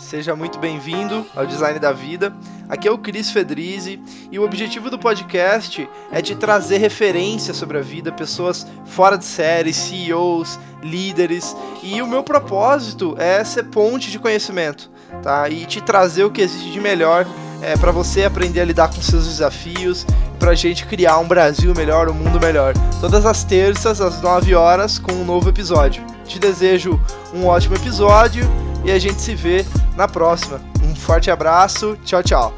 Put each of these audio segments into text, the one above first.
Seja muito bem-vindo ao Design da Vida. Aqui é o Cris Fedrizzi e o objetivo do podcast é te trazer referências sobre a vida, pessoas fora de série, CEOs, líderes, e o meu propósito é ser ponte de conhecimento, tá? E te trazer o que existe de melhor é, para você aprender a lidar com seus desafios, para a gente criar um Brasil melhor, um mundo melhor. Todas as terças às 9 horas com um novo episódio. Te desejo um ótimo episódio e a gente se vê na próxima. Um forte abraço, tchau, tchau.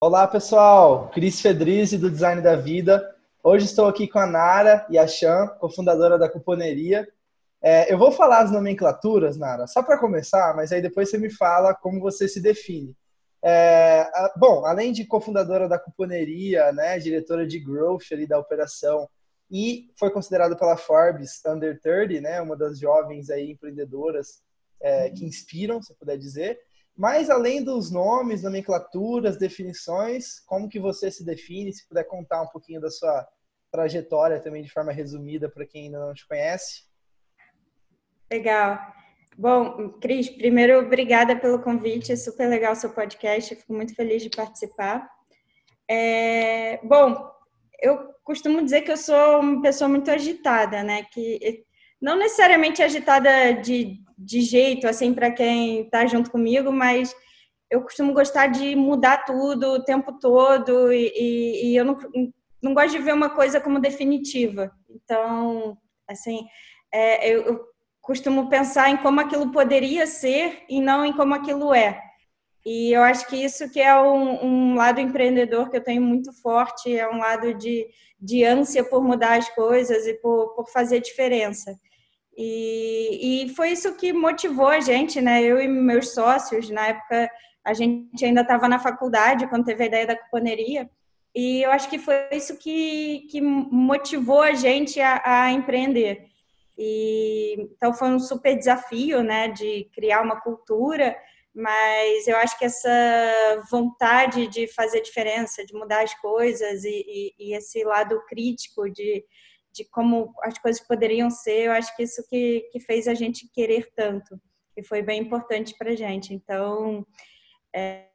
Olá pessoal, Cris Fedrizzi do Design da Vida. Hoje estou aqui com a Nara e a Chan, cofundadora da Cuponeria. É, eu vou falar as nomenclaturas, Nara, só para começar, mas aí depois você me fala como você se define. É, a, bom, além de cofundadora da Cuponeria, né, diretora de growth ali da operação e foi considerada pela Forbes Under 30, né, uma das jovens aí empreendedoras é, que inspiram, se puder dizer. Mas além dos nomes, nomenclaturas, definições, como que você se define? Se puder contar um pouquinho da sua trajetória também de forma resumida para quem ainda não te conhece. Legal. Bom, Cris, primeiro, obrigada pelo convite, é super legal o seu podcast, fico muito feliz de participar. É, bom, eu costumo dizer que eu sou uma pessoa muito agitada, né? Que não necessariamente agitada de, de jeito, assim, para quem está junto comigo, mas eu costumo gostar de mudar tudo o tempo todo e, e, e eu não, não gosto de ver uma coisa como definitiva. Então, assim, é, eu, eu costumo pensar em como aquilo poderia ser e não em como aquilo é. E eu acho que isso que é um, um, lado empreendedor que eu tenho muito forte, é um lado de, de ânsia por mudar as coisas e por, por fazer diferença. E, e foi isso que motivou a gente, né? Eu e meus sócios, na época a gente ainda estava na faculdade quando teve a ideia da cuponeria, e eu acho que foi isso que, que motivou a gente a, a empreender. E, então foi um super desafio, né, de criar uma cultura, mas eu acho que essa vontade de fazer diferença, de mudar as coisas e, e, e esse lado crítico de, de como as coisas poderiam ser, eu acho que isso que, que fez a gente querer tanto, e foi bem importante para gente. Então, é,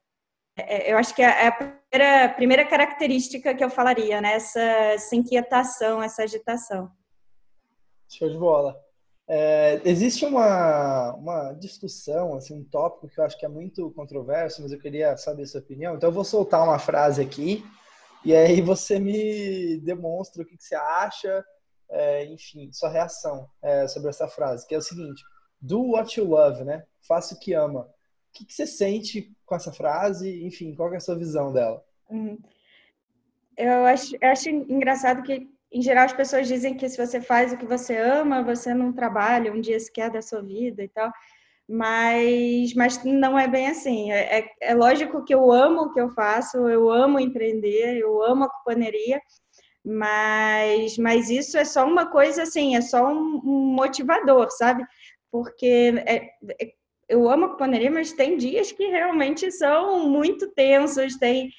é, eu acho que é a primeira, primeira característica que eu falaria, né? Essa, essa inquietação, essa agitação. Show de bola. É, existe uma, uma discussão, assim, um tópico que eu acho que é muito controverso, mas eu queria saber a sua opinião. Então eu vou soltar uma frase aqui e aí você me demonstra o que, que você acha, é, enfim, sua reação é, sobre essa frase, que é o seguinte: Do what you love, né? Faça o que ama. O que, que você sente com essa frase? Enfim, qual é a sua visão dela? Uhum. Eu acho, eu acho engraçado que em geral, as pessoas dizem que se você faz o que você ama, você não trabalha um dia sequer da sua vida e tal. Mas, mas não é bem assim. É, é, é lógico que eu amo o que eu faço, eu amo empreender, eu amo a companhia, mas, mas isso é só uma coisa assim, é só um, motivador, sabe? Porque é, é eu amo a companhia, mas tem dias que realmente são muito tensos, tem,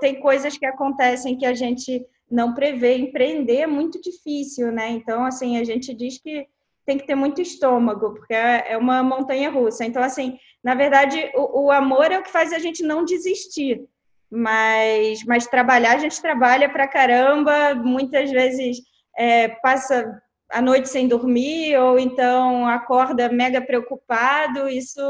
tem coisas que acontecem que a gente não prevê. Empreender é muito difícil, né? Então, assim, a gente diz que tem que ter muito estômago, porque é, é uma montanha russa. Então, assim, na verdade, o, o amor é o que faz a gente não desistir. Mas, mas trabalhar, a gente trabalha pra caramba, muitas vezes é, passa a noite sem dormir, ou então acorda mega preocupado, isso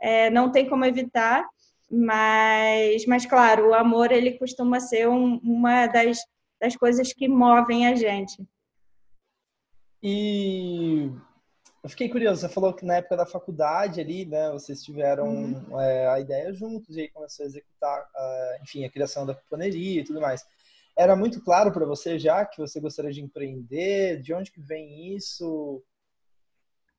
é, não tem como evitar. Mas, mas claro, o amor ele costuma ser um, uma das das coisas que movem a gente. E eu fiquei curioso, você falou que na época da faculdade ali, né, vocês tiveram uhum. é, a ideia juntos e aí começou a executar, uh, enfim, a criação da cuponeria e tudo mais. Era muito claro para você já que você gostaria de empreender? De onde que vem isso?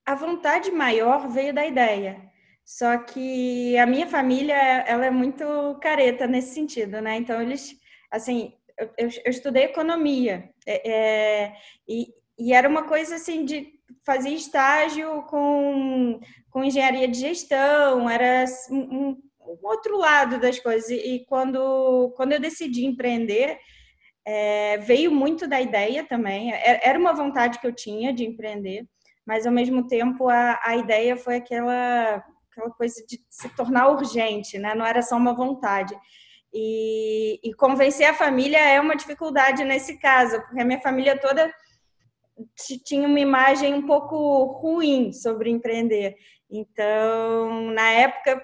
A vontade maior veio da ideia. Só que a minha família, ela é muito careta nesse sentido, né? Então eles, assim, eu, eu estudei economia é, é, e, e era uma coisa assim de fazer estágio com, com engenharia de gestão, era um, um outro lado das coisas. E, e, quando, quando eu decidi empreender, é, veio muito da ideia também. É, era uma vontade que eu tinha de empreender, mas ao mesmo tempo a, a ideia foi aquela, aquela coisa de se tornar urgente, né? Não era só uma vontade. E, e convencer a família é uma dificuldade nesse caso, porque a minha família toda tinha uma imagem um pouco ruim sobre empreender. Então, na época,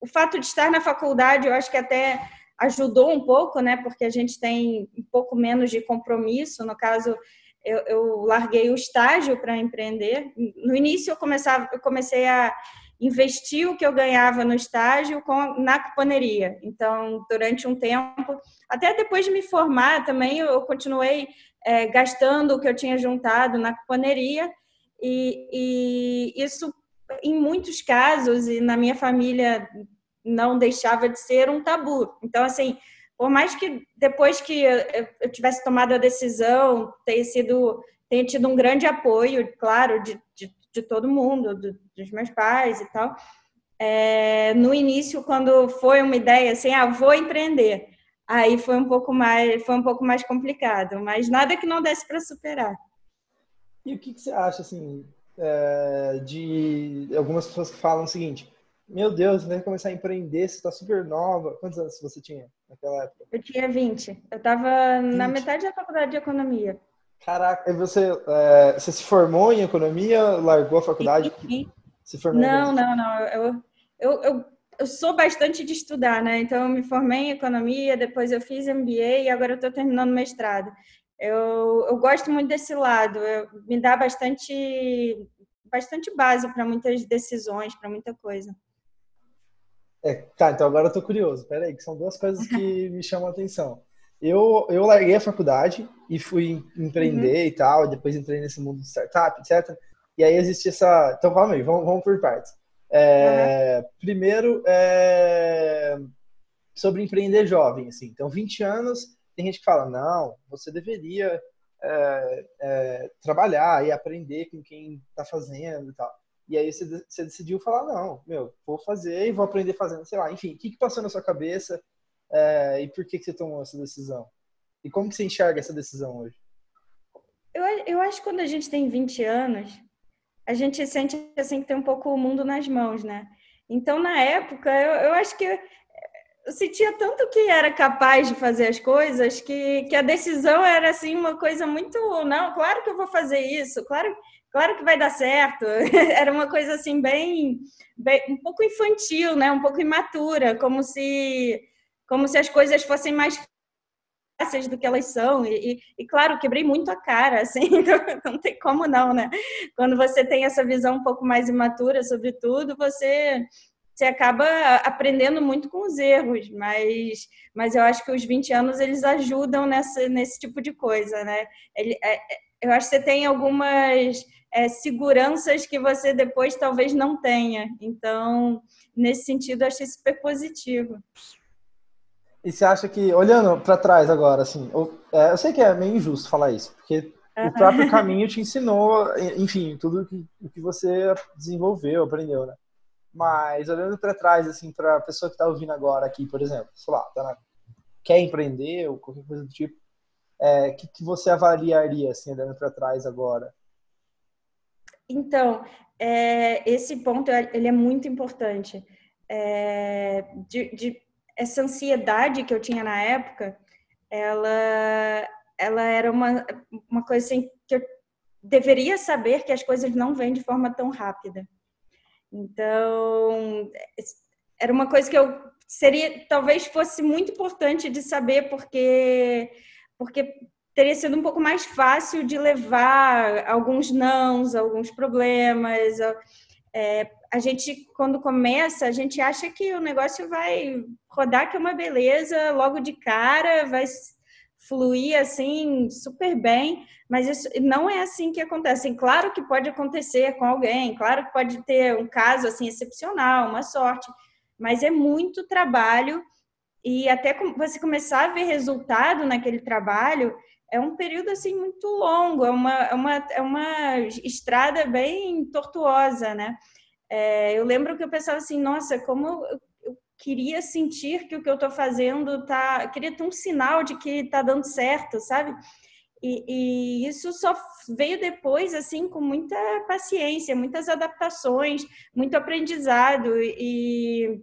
o fato de estar na faculdade, eu acho que até ajudou um pouco, né? Porque a gente tem um pouco menos de compromisso. No caso, eu, eu larguei o estágio para empreender. No início, eu, começava, eu comecei a investir o que eu ganhava no estágio com, na cuponeria. Então, durante um tempo, até depois de me formar também, eu continuei é, gastando o que eu tinha juntado na cuponeria. E, e isso, em muitos casos, e na minha família não deixava de ser um tabu. Então, assim, por mais que depois que eu tivesse tomado a decisão, tenha sido, tenha tido um grande apoio, claro, de, de, de todo mundo, do, dos meus pais e tal. É, no início, quando foi uma ideia assim, ah, vou empreender, aí foi um pouco mais, foi um pouco mais complicado, mas nada que não desse para superar. E o que, que você acha assim é, de algumas pessoas que falam o seguinte? Meu Deus, vai começar a empreender, você está super nova. Quantos anos você tinha naquela época? Eu tinha 20. Eu estava na metade da faculdade de economia. Caraca, e você, é, você se formou em economia, largou a faculdade? Se formou não, não, não. Eu, eu, eu, eu, sou bastante de estudar, né? Então, eu me formei em economia, depois eu fiz MBA e agora eu estou terminando mestrado. Eu, eu gosto muito desse lado, eu, me dá bastante, bastante base para muitas decisões, para muita coisa. É, tá, então agora eu tô curioso. Pera aí, que são duas coisas que me chamam a atenção. Eu, eu larguei a faculdade e fui empreender uhum. e tal, depois entrei nesse mundo de startup, etc. E aí existe essa. Então vamos aí, vamos, vamos por partes. É, uhum. Primeiro, é... sobre empreender jovem, assim. Então, 20 anos, tem gente que fala, não, você deveria é, é, trabalhar e aprender com quem está fazendo e tal. E aí você, você decidiu falar, não, meu, vou fazer e vou aprender fazendo, sei lá, enfim, o que, que passou na sua cabeça é, e por que, que você tomou essa decisão? E como que você enxerga essa decisão hoje? Eu, eu acho que quando a gente tem 20 anos, a gente sente assim que tem um pouco o mundo nas mãos, né? Então, na época, eu, eu acho que eu sentia tanto que era capaz de fazer as coisas que, que a decisão era assim uma coisa muito não claro que eu vou fazer isso claro claro que vai dar certo. Era uma coisa assim bem, bem, um pouco infantil, né? Um pouco imatura, como se como se as coisas fossem mais fáceis do que elas são. E, e, e claro, quebrei muito a cara, assim, não tem como não, né? Quando você tem essa visão um pouco mais imatura sobre tudo, você você acaba aprendendo muito com os erros, mas, mas eu acho que os 20 anos eles ajudam nessa, nesse tipo de coisa, né? Ele, é, é eu acho que você tem algumas é, seguranças que você depois talvez não tenha. Então, nesse sentido, achei super positivo. E você acha que, olhando para trás agora, assim, eu, é, eu, sei que é meio injusto falar isso, porque uhum. o próprio caminho te ensinou, enfim, tudo que, o que você desenvolveu, aprendeu, né? Mas olhando para trás, assim, para a pessoa que está ouvindo agora aqui, por exemplo, sei lá, tá na, quer empreender ou qualquer coisa do tipo, o é, que, que você avaliaria, assim, olhando para trás agora? Então, é, esse ponto ele é muito importante. É, de, de, essa ansiedade que eu tinha na época, ela, ela era uma, uma coisa assim que eu deveria saber que as coisas não vêm de forma tão rápida. Então, era uma coisa que eu seria, talvez fosse muito importante de saber, porque, porque teria sido um pouco mais fácil de levar alguns nãos, alguns problemas. É, a gente, quando começa, a gente acha que o negócio vai rodar que é uma beleza logo de cara, vai fluir assim super bem, mas isso não é assim que acontece. Claro que pode acontecer com alguém, claro que pode ter um caso assim excepcional, uma sorte, mas é muito trabalho e até você começar a ver resultado naquele trabalho, é um período assim muito longo, é uma, é uma, é uma estrada bem tortuosa, né? É, eu lembro que eu pensava assim, nossa, como eu, queria sentir que o que eu estou fazendo tá, queria ter um sinal de que está dando certo, sabe? E, e, isso só veio depois, assim, com muita paciência, muitas adaptações, muito aprendizado. E,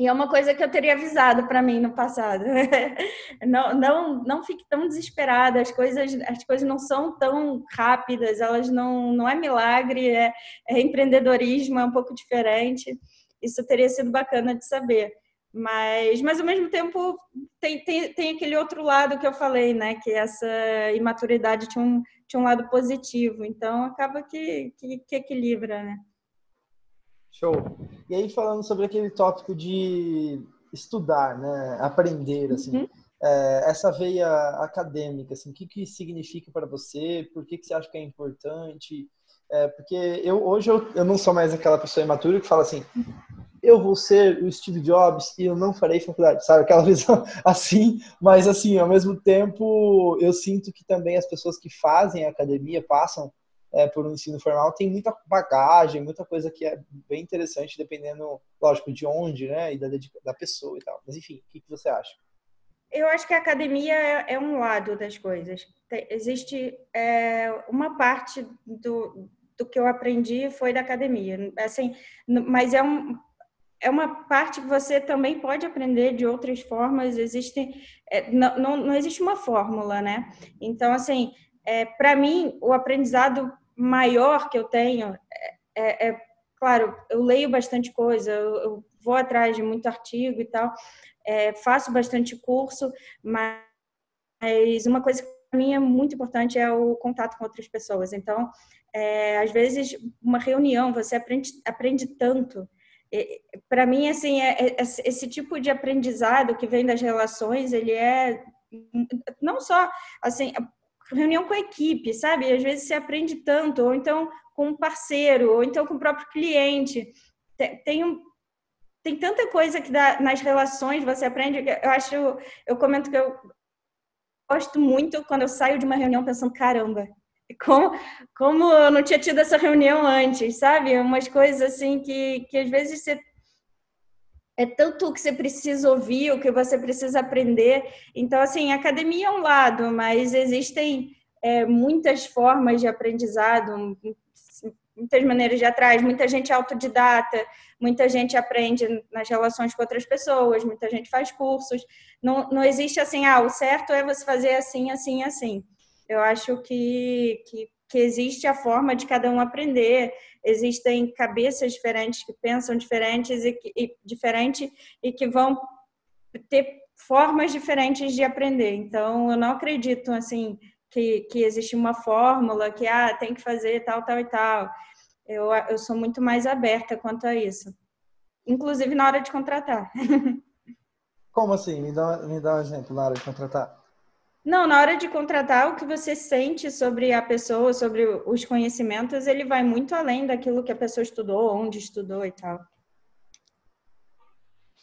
e é uma coisa que eu teria avisado para mim no passado. não, não, não fique tão desesperada, as coisas, as coisas não são tão rápidas, elas não, não é milagre, é, é empreendedorismo, é um pouco diferente. Isso teria sido bacana de saber. Mas, mas ao mesmo tempo, tem, tem, tem aquele outro lado que eu falei, né? Que essa imaturidade tinha um, tinha um lado positivo. Então, acaba que, que, que equilibra, né? Show. E aí, falando sobre aquele tópico de estudar, né? Aprender, assim. Uhum. É, essa veia acadêmica, assim, o que, que significa para você? Por que, que você acha que é importante? É, porque eu hoje eu, eu não sou mais aquela pessoa imatura que fala assim, eu vou ser o Steve Jobs e eu não farei faculdade, sabe? Aquela visão assim, mas assim, ao mesmo tempo, eu sinto que também as pessoas que fazem a academia, passam é, por um ensino formal, tem muita bagagem, muita coisa que é bem interessante, dependendo, lógico, de onde, né? E da, da pessoa e tal. Mas enfim, o que, que você acha? Eu acho que a academia é, é um lado das coisas. Existe é, uma parte do, do que eu aprendi foi da academia. Assim, mas é um, é uma parte que você também pode aprender de outras formas. Existem, é, não, não, não, existe uma fórmula, né? Então, assim, é, para mim, o aprendizado maior que eu tenho é, é, é claro, eu leio bastante coisa, eu, eu, vou atrás de muito artigo e tal, é, faço bastante curso, mas uma coisa que para mim é muito importante é o contato com outras pessoas. Então, é, às vezes, uma reunião, você aprende, aprende tanto para mim assim é, é, esse tipo de aprendizado que vem das relações ele é não só assim reunião com a equipe sabe às vezes você aprende tanto ou então com um parceiro ou então com o próprio cliente tem um tem tanta coisa que dá, nas relações você aprende eu acho eu comento que eu gosto muito quando eu saio de uma reunião pensando caramba como, como eu não tinha tido essa reunião antes, sabe? Umas coisas assim que, que às vezes você é tanto o que você precisa ouvir, o que você precisa aprender. Então, assim, academia é um lado, mas existem é, muitas formas de aprendizado, muitas maneiras de atrás. Muita gente é autodidata, muita gente aprende nas relações com outras pessoas, muita gente faz cursos. Não, não existe assim, ah, o certo é você fazer assim, assim, assim. Eu acho que, que, que existe a forma de cada um aprender, existem cabeças diferentes que pensam diferentes e, que, e diferente e que vão ter formas diferentes de aprender. Então, eu não acredito assim que, que existe uma fórmula que ah, tem que fazer tal, tal e tal. Eu, eu sou muito mais aberta quanto a isso, inclusive na hora de contratar. Como assim? Me dá, me dá um exemplo na hora de contratar. Não, na hora de contratar, o que você sente sobre a pessoa, sobre os conhecimentos, ele vai muito além daquilo que a pessoa estudou, onde estudou e tal.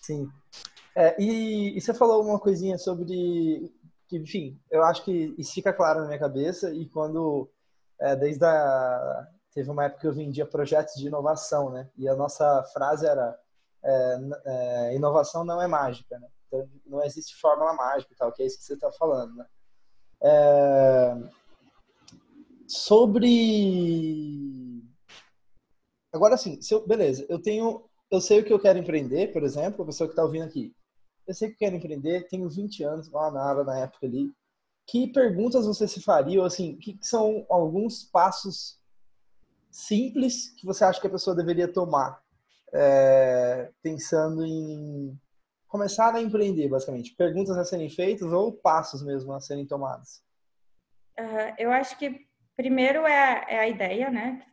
Sim. É, e, e, você falou uma coisinha sobre que, enfim, eu acho que isso fica claro na minha cabeça e quando, é, desde a, teve uma época que eu vendia projetos de inovação, né? E a nossa frase era é, é inovação não é mágica, né? Então, não existe fórmula mágica e tal, que é isso que você está falando, né? É... Sobre... Agora sim, eu... beleza, eu tenho... Eu sei o que eu quero empreender, por exemplo, a pessoa que está ouvindo aqui. Eu sei que eu quero empreender, tenho 20 anos, lá na área, na época ali. Que perguntas você se faria, ou assim, que são alguns passos simples que você acha que a pessoa deveria tomar é, pensando em começar a empreender, basicamente? Perguntas a serem feitas ou passos mesmo a serem tomados? Eu acho que primeiro é, é a ideia, né?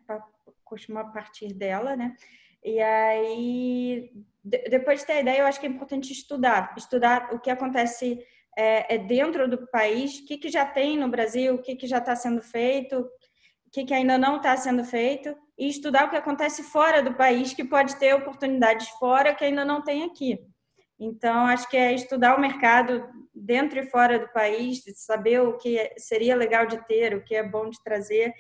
Costuma partir dela, né? E aí, depois de ter a ideia, eu acho que é importante estudar. Estudar o que acontece é, é dentro do país, o que, que já tem no Brasil, o que, que já está sendo feito, o que, que ainda não está sendo feito, e estudar o que acontece fora do país, que pode ter oportunidades fora que ainda não tem aqui. Então, acho que é estudar o mercado dentro e fora do país, saber o que seria legal de ter, o que é bom de trazer.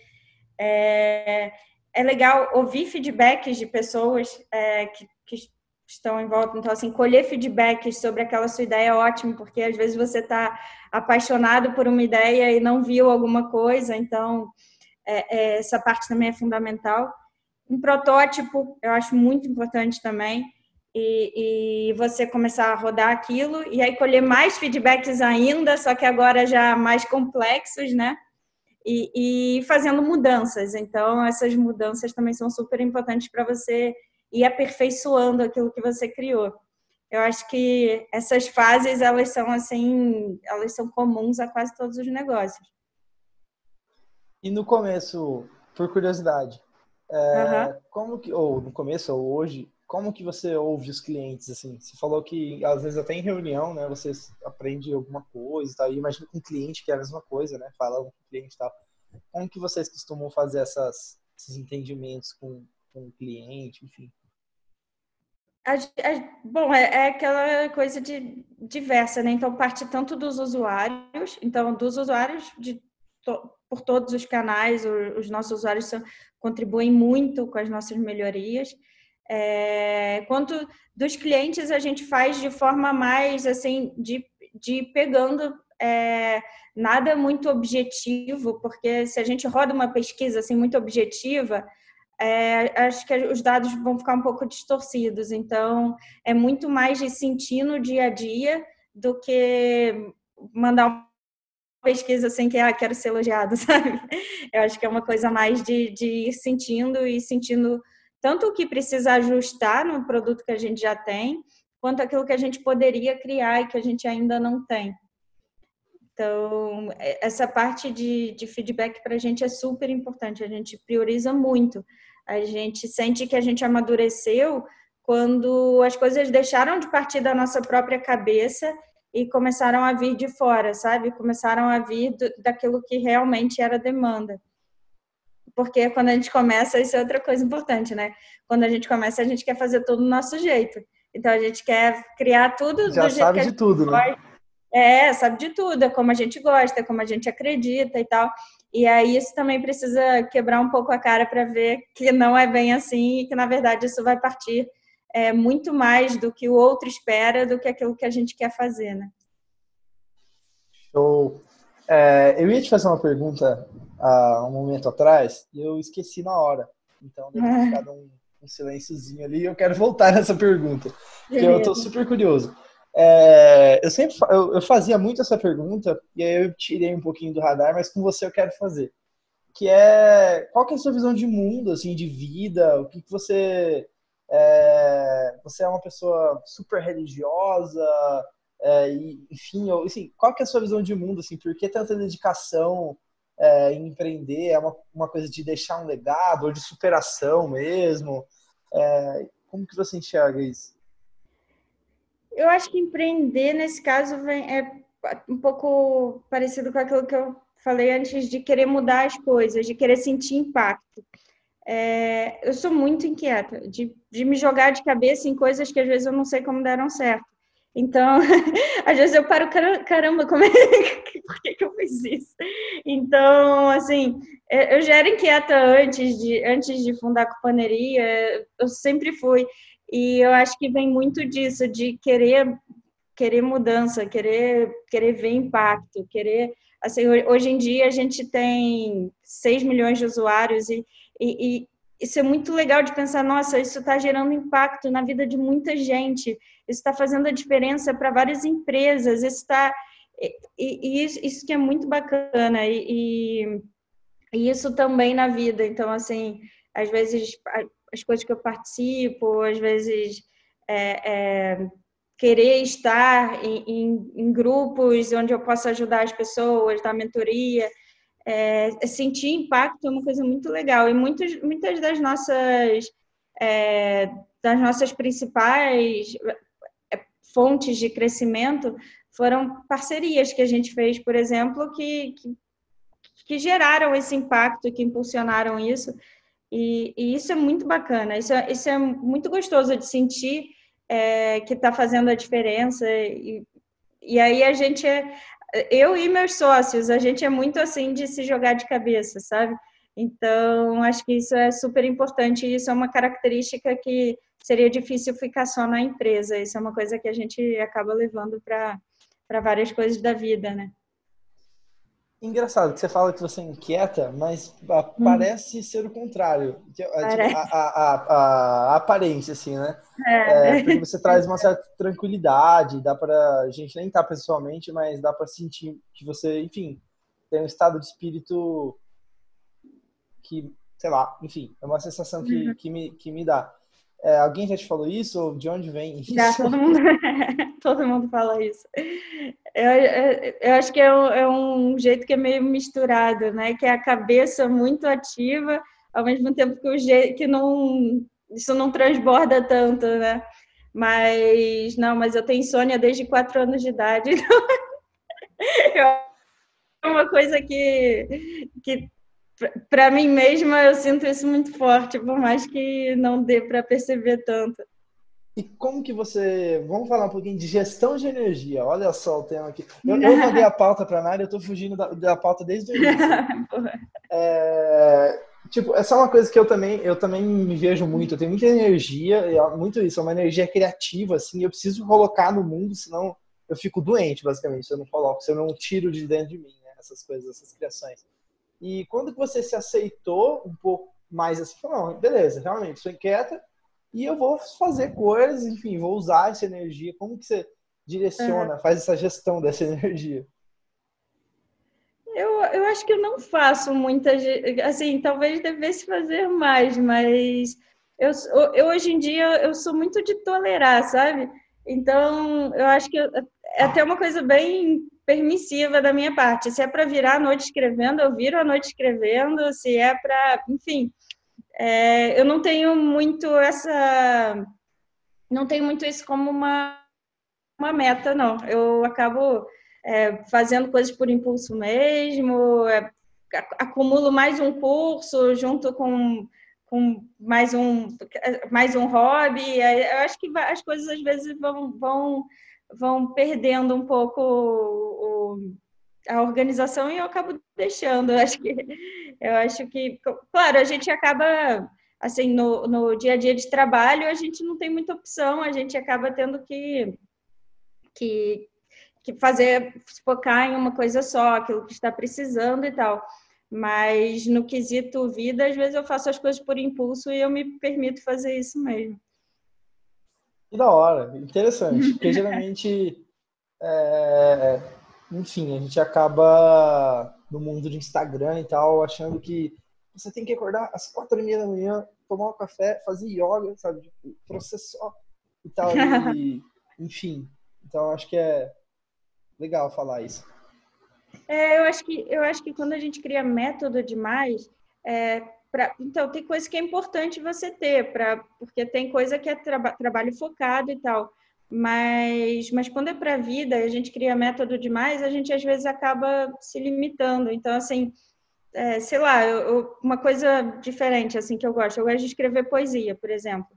É, é legal ouvir feedbacks de pessoas é, que, que, estão em volta. Então, assim, colher feedbacks sobre aquela sua ideia é ótimo, porque às vezes você está apaixonado por uma ideia e não viu alguma coisa, então é, é, essa parte também é fundamental. Um protótipo, eu acho muito importante também, e, e, você começar a rodar aquilo, e aí colher mais feedbacks ainda, só que agora já mais complexos, né? E, e fazendo mudanças. Então, essas mudanças também são super importantes para você ir aperfeiçoando aquilo que você criou. Eu acho que essas fases elas são assim, elas são comuns a quase todos os negócios. E no começo, por curiosidade, é, uhum. como que ou no começo ou hoje, como que você ouve os clientes assim? Você falou que às vezes até em reunião, né, você aprende alguma coisa, tal. E imagina com um cliente que é a mesma coisa, né? Fala com o cliente, tal. Como que vocês costumam fazer essas, esses entendimentos com, com o cliente, enfim? A, a, bom, é, é, aquela coisa de diversa, né? Então parte tanto dos usuários, então dos usuários de to, por todos os canais, os, os nossos usuários são, contribuem muito com as nossas melhorias. É, quanto dos clientes a gente faz de forma mais assim de, de pegando é, nada muito objetivo, porque se a gente roda uma pesquisa assim muito objetiva, é, acho que os dados vão ficar um pouco distorcidos. Então, é muito mais de sentir no dia a dia do que mandar uma pesquisa assim que, ah, quero ser elogiado, sabe? Eu acho que é uma coisa mais de, de ir sentindo e sentindo tanto o que precisa ajustar no produto que a gente já tem, quanto aquilo que a gente poderia criar e que a gente ainda não tem. Então, é, essa parte de, de feedback para a gente é super importante, a gente prioriza muito. A gente sente que a gente amadureceu quando as coisas deixaram de partir da nossa própria cabeça e começaram a vir de fora, sabe? Começaram a vir do, daquilo que realmente era demanda. Porque quando a gente começa, isso é outra coisa importante, né? Quando a gente começa, a gente quer fazer tudo do nosso jeito. Então a gente quer criar tudo Já do jeito sabe que de tudo, né? É, sabe de tudo, é como a gente gosta, é como a gente acredita e tal. E aí isso também precisa quebrar um pouco a cara para ver que não é bem assim e que na verdade isso vai partir é, muito mais do que o outro espera do que aquilo que a gente quer fazer, né? Show. É, eu ia te fazer uma pergunta há um momento atrás e eu esqueci na hora. Então deve ter ficado um, um silênciozinho ali. Eu quero voltar nessa pergunta, porque eu estou super curioso. É, eu sempre eu, eu, fazia muito essa pergunta e aí eu tirei um pouquinho do radar, mas com você eu quero fazer. Que é qual que é a sua visão de mundo, assim, de vida? O que, que você é, você é uma pessoa super religiosa, é, e, enfim, assim, qual que é a sua visão de mundo? Assim, por que tanta dedicação é, em empreender? É uma, uma coisa de deixar um legado ou de superação mesmo? É, como que você enxerga isso? Eu acho que empreender, nesse caso, vem, é um pouco parecido com aquilo que eu falei antes de querer mudar as coisas, de querer sentir impacto. É, eu sou muito inquieta de, de me jogar de cabeça em coisas que às vezes eu não sei como deram certo. Então, às vezes eu paro, caramba, como é por que, que eu fiz isso? Então, assim, eu já era inquieta antes de, antes de fundar a companhia, eu sempre fui. E eu acho que vem muito disso, de querer querer mudança, querer querer ver impacto, querer assim, hoje em dia a gente tem 6 milhões de usuários e, e, e isso é muito legal de pensar, nossa, isso está gerando impacto na vida de muita gente, isso está fazendo a diferença para várias empresas, isso está e, e isso, isso, que é muito bacana e, e, isso também na vida. Então, assim, às vezes as coisas que eu participo, às vezes é, é, querer estar em, em, em, grupos onde eu possa ajudar as pessoas, dar mentoria, é, é, sentir impacto é uma coisa muito legal. E muitas, muitas das nossas é, das nossas principais fontes de crescimento foram parcerias que a gente fez, por exemplo, que, que, que geraram esse impacto, que impulsionaram isso. E, e, isso é muito bacana, isso é, isso é muito gostoso de sentir é, que está fazendo a diferença. E, e aí a gente é, eu e meus sócios, a gente é muito assim de se jogar de cabeça, sabe? Então, acho que isso é super importante isso é uma característica que seria difícil ficar só na empresa. Isso é uma coisa que a gente acaba levando para várias coisas da vida, né? Engraçado que você fala que você é inquieta, mas hum. parece ser o contrário. Tipo, a, a, a, a, aparência, assim, né? É. É, você traz uma certa tranquilidade, dá para a gente nem estar tá pessoalmente, mas dá para sentir que você, enfim, tem um estado de espírito que, sei lá, enfim, é uma sensação que, uhum. que, me, que me dá. É, alguém já te falou isso? Ou de onde vem isso? Já, todo mundo, todo mundo fala isso. Eu, eu, eu acho que é um, é um, jeito que é meio misturado, né? Que é a cabeça muito ativa, ao mesmo tempo que o jeito que não isso não transborda tanto, né? Mas não, mas eu tenho insônia desde quatro anos de idade. Então, é uma coisa que, que para mim mesma eu sinto isso muito forte, por mais que não dê para perceber tanto. E como que você. Vamos falar um pouquinho de gestão de energia. Olha só o tema aqui. Eu, eu mandei a pauta para a Nara, eu estou fugindo da, da, pauta desde o início. é, tipo, essa é uma coisa que eu também, eu também me vejo muito. Eu tenho muita energia, muito isso, é uma energia criativa, assim. Eu preciso colocar no mundo, senão eu fico doente, basicamente. Se eu não coloco, se eu não tiro de dentro de mim, né, essas coisas, essas criações. E quando você se aceitou um pouco mais assim, falou, não, beleza, realmente, sou inquieta e eu vou fazer coisas, enfim, vou usar essa energia. Como que você direciona, uhum. faz essa gestão dessa energia? Eu, eu acho que eu não faço muitas, assim, talvez devesse fazer mais, mas eu, eu hoje em dia eu sou muito de tolerar, sabe? Então, eu acho que eu, é até uma coisa bem permissiva da minha parte. Se é para virar a noite escrevendo, eu viro a noite escrevendo. Se é para, enfim, é, eu não tenho muito essa, não tenho muito isso como uma uma meta, não. Eu acabo é, fazendo coisas por impulso mesmo, é, acumulo mais um curso junto com, com mais um mais um hobby. Eu acho que as coisas às vezes vão, vão vão perdendo um pouco o, a organização e eu acabo deixando. Eu acho que, eu acho que, claro, a gente acaba assim no, no dia a dia de trabalho a gente não tem muita opção, a gente acaba tendo que que, que fazer focar em uma coisa só, aquilo que está precisando e tal. Mas no quesito vida, às vezes eu faço as coisas por impulso e eu me permito fazer isso mesmo. Que da hora, interessante. Porque geralmente, é, enfim, a gente acaba no mundo de Instagram e tal, achando que você tem que acordar às quatro e meia da manhã, tomar um café, fazer yoga, sabe? Tipo, processar e tal. E, enfim, então acho que é legal falar isso. É, eu acho que eu acho que quando a gente cria método demais, é, Pra, então, tem coisa que é importante você ter, pra, porque tem coisa que é traba, trabalho focado e tal. Mas, mas quando é para a vida, a gente cria método demais, a gente às vezes acaba se limitando. Então, assim, é, sei lá, eu, eu, uma coisa diferente assim que eu gosto, eu gosto de escrever poesia, por exemplo.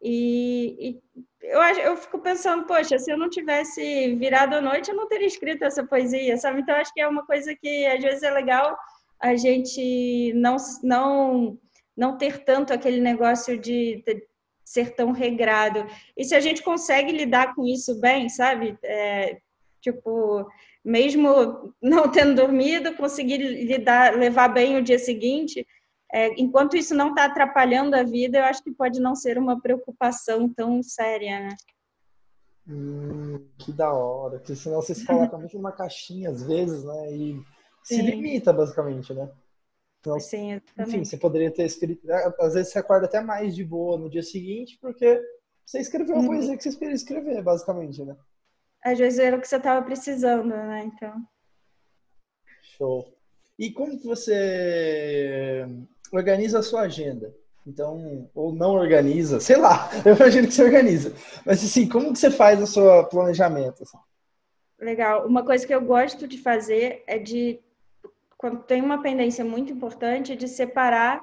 E, e eu, eu fico pensando, poxa, se eu não tivesse virado à noite, eu não teria escrito essa poesia, sabe? Então, acho que é uma coisa que às vezes é legal a gente não, não, não ter tanto aquele negócio de, de ser tão regrado. E se a gente consegue lidar com isso bem, sabe? É, tipo, mesmo não tendo dormido, conseguir lidar, levar bem o dia seguinte, é, enquanto isso não está atrapalhando a vida, eu acho que pode não ser uma preocupação tão séria, né? Hum, que da hora, porque senão você se coloca muito numa caixinha às vezes, né? E se limita, basicamente, né? Então, Sim, enfim, você poderia ter escrito. Né? Às vezes você acorda até mais de boa no dia seguinte, porque você escreveu uma uhum. poesia que você queria escrever, basicamente, né? Às vezes era o que você estava precisando, né? Então. Show. E como que você organiza a sua agenda? Então, ou não organiza, sei lá, eu imagino que você organiza. Mas assim, como que você faz o seu planejamento? Assim? Legal. Uma coisa que eu gosto de fazer é de quando tem uma pendência muito importante, de separar,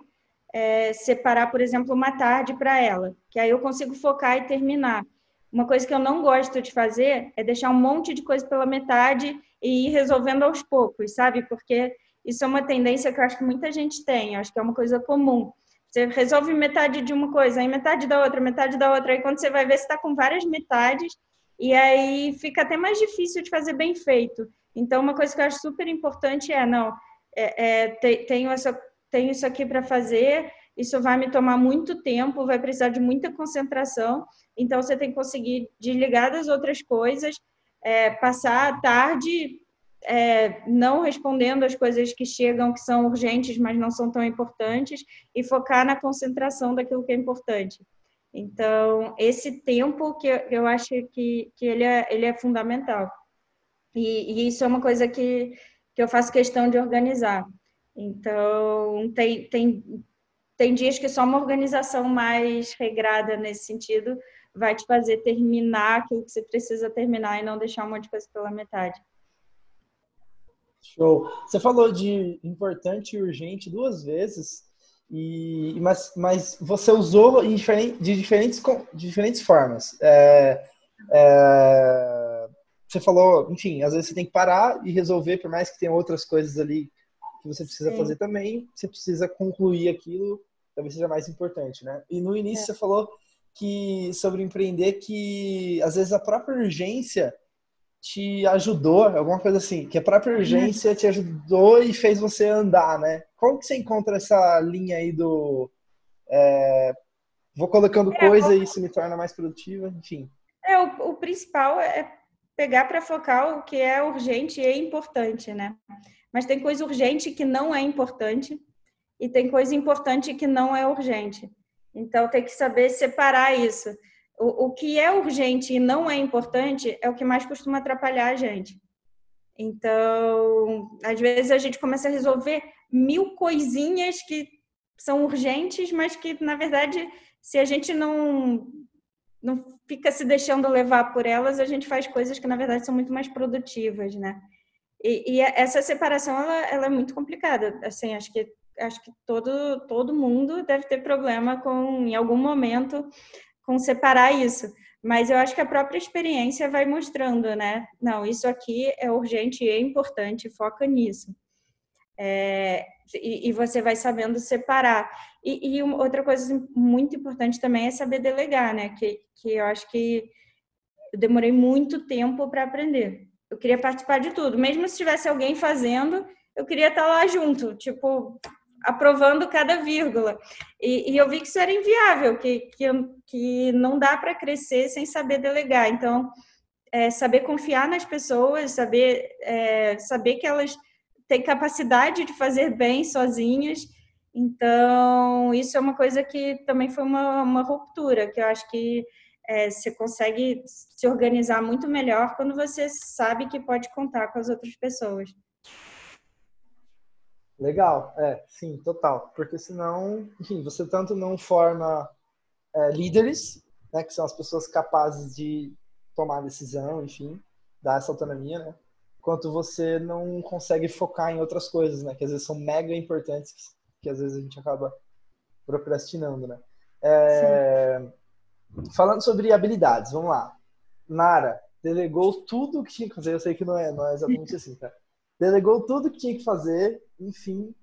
é, separar, por exemplo, uma tarde para ela, que aí eu consigo focar e terminar. Uma coisa que eu não gosto de fazer é deixar um monte de coisa pela metade e ir resolvendo aos poucos, sabe? Porque isso é uma tendência que eu acho que muita gente tem, acho que é uma coisa comum. Você resolve metade de uma coisa, aí metade da outra, metade da outra. Aí quando você vai ver, você está com várias metades e aí fica até mais difícil de fazer bem feito. Então, uma coisa que eu acho super importante é, não, é, é, tenho, essa, tenho isso aqui para fazer, isso vai me tomar muito tempo, vai precisar de muita concentração, então você tem que conseguir desligar das outras coisas, é, passar a tarde é, não respondendo as coisas que chegam, que são urgentes, mas não são tão importantes, e focar na concentração daquilo que é importante. Então, esse tempo que eu acho que, que ele, é, ele é fundamental. E, e isso é uma coisa que, que eu faço questão de organizar. Então, tem, tem, tem dias que só uma organização mais regrada nesse sentido vai te fazer terminar aquilo que você precisa terminar e não deixar um monte de coisa pela metade. Show. Você falou de importante e urgente duas vezes, e, mas, mas você usou de diferentes, de diferentes formas. É, é, você falou, enfim, às vezes você tem que parar e resolver, por mais que tenha outras coisas ali que você precisa Sim. fazer também, você precisa concluir aquilo, talvez seja mais importante, né? E no início é. você falou que sobre empreender que às vezes a própria urgência te ajudou, alguma coisa assim, que a própria uhum. urgência te ajudou e fez você andar, né? Como que você encontra essa linha aí do é, vou colocando é, coisa e isso me torna mais produtiva, enfim? É, o, o principal é pegar para focar o que é urgente e importante, né? Mas tem coisa urgente que não é importante e tem coisa importante que não é urgente. Então tem que saber separar isso o, o que é urgente e não é importante é o que mais costuma atrapalhar a gente. Então, às vezes a gente começa a resolver mil coisinhas que são urgentes, mas que, na verdade, se a gente não, não fica se deixando levar por elas, a gente faz coisas que, na verdade, são muito mais produtivas, né? E, e essa separação, ela, ela, é muito complicada. Assim, acho que, acho que todo, todo mundo deve ter problema com, em algum momento, com separar isso. Mas eu acho que a própria experiência vai mostrando, né? Não, isso aqui é urgente e é importante, foca nisso. É, e, e, você vai sabendo separar. E, e outra coisa muito importante também é saber delegar, né? Que, que eu acho que eu demorei muito tempo para aprender. Eu queria participar de tudo, mesmo se tivesse alguém fazendo, eu queria estar lá junto, tipo, aprovando cada vírgula. E, e, eu vi que isso era inviável, que, que, que não dá para crescer sem saber delegar. Então, é, saber confiar nas pessoas, saber, é, saber que elas têm capacidade de fazer bem sozinhas. Então, isso é uma coisa que também foi uma, uma ruptura, que eu acho que é, você consegue se organizar muito melhor quando você sabe que pode contar com as outras pessoas. Legal, é, sim, total. Porque senão, enfim, você tanto não forma é, líderes, né, que são as pessoas capazes de tomar decisão, enfim, dar essa autonomia, né? Quanto você não consegue focar em outras coisas, né? Que às vezes são mega importantes, que, que às vezes a gente acaba procrastinando, né? É, falando sobre habilidades, vamos lá. Nara delegou tudo que tinha que fazer. Eu sei que não é, não é exatamente assim, tá? delegou tudo que tinha que fazer, enfim.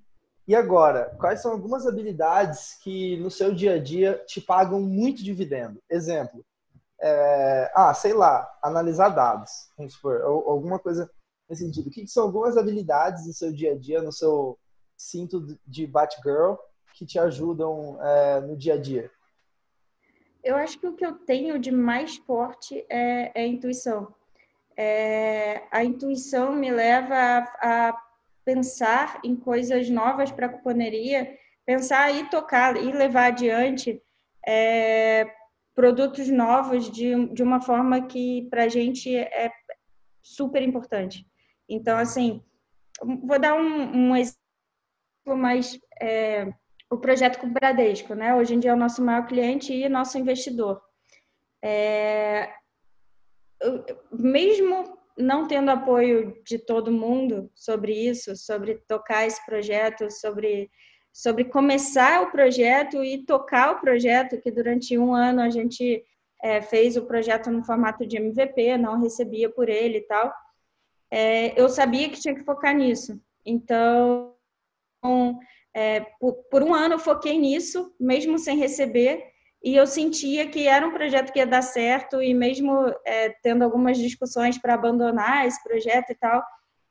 E agora, quais são algumas habilidades que no seu dia a dia te pagam muito dividendo? Exemplo, é, ah, sei lá, analisar dados, vamos supor, alguma coisa nesse sentido. O que, são algumas habilidades no seu dia a dia, no seu cinto de Batgirl, que te ajudam é, no dia a dia? Eu acho que o que eu tenho de mais forte é, é a intuição é, a intuição me leva a, a pensar em coisas novas para a cuponeria, pensar e tocar e levar adiante é, produtos novos de, de uma forma que para a gente é super importante. Então, assim, vou dar um, um exemplo mais. É, o projeto com o Bradesco, né? Hoje em dia é o nosso maior cliente e nosso investidor. É, mesmo não tendo apoio de todo mundo sobre isso, sobre tocar esse projeto, sobre, sobre começar o projeto e tocar o projeto, que durante um ano a gente é, fez o projeto no formato de MVP, não recebia por ele e tal, é, eu sabia que tinha que focar nisso. Então, é, por, por um ano eu foquei nisso, mesmo sem receber, e eu sentia que era um projeto que ia dar certo, e mesmo é, tendo algumas discussões para abandonar esse projeto e tal,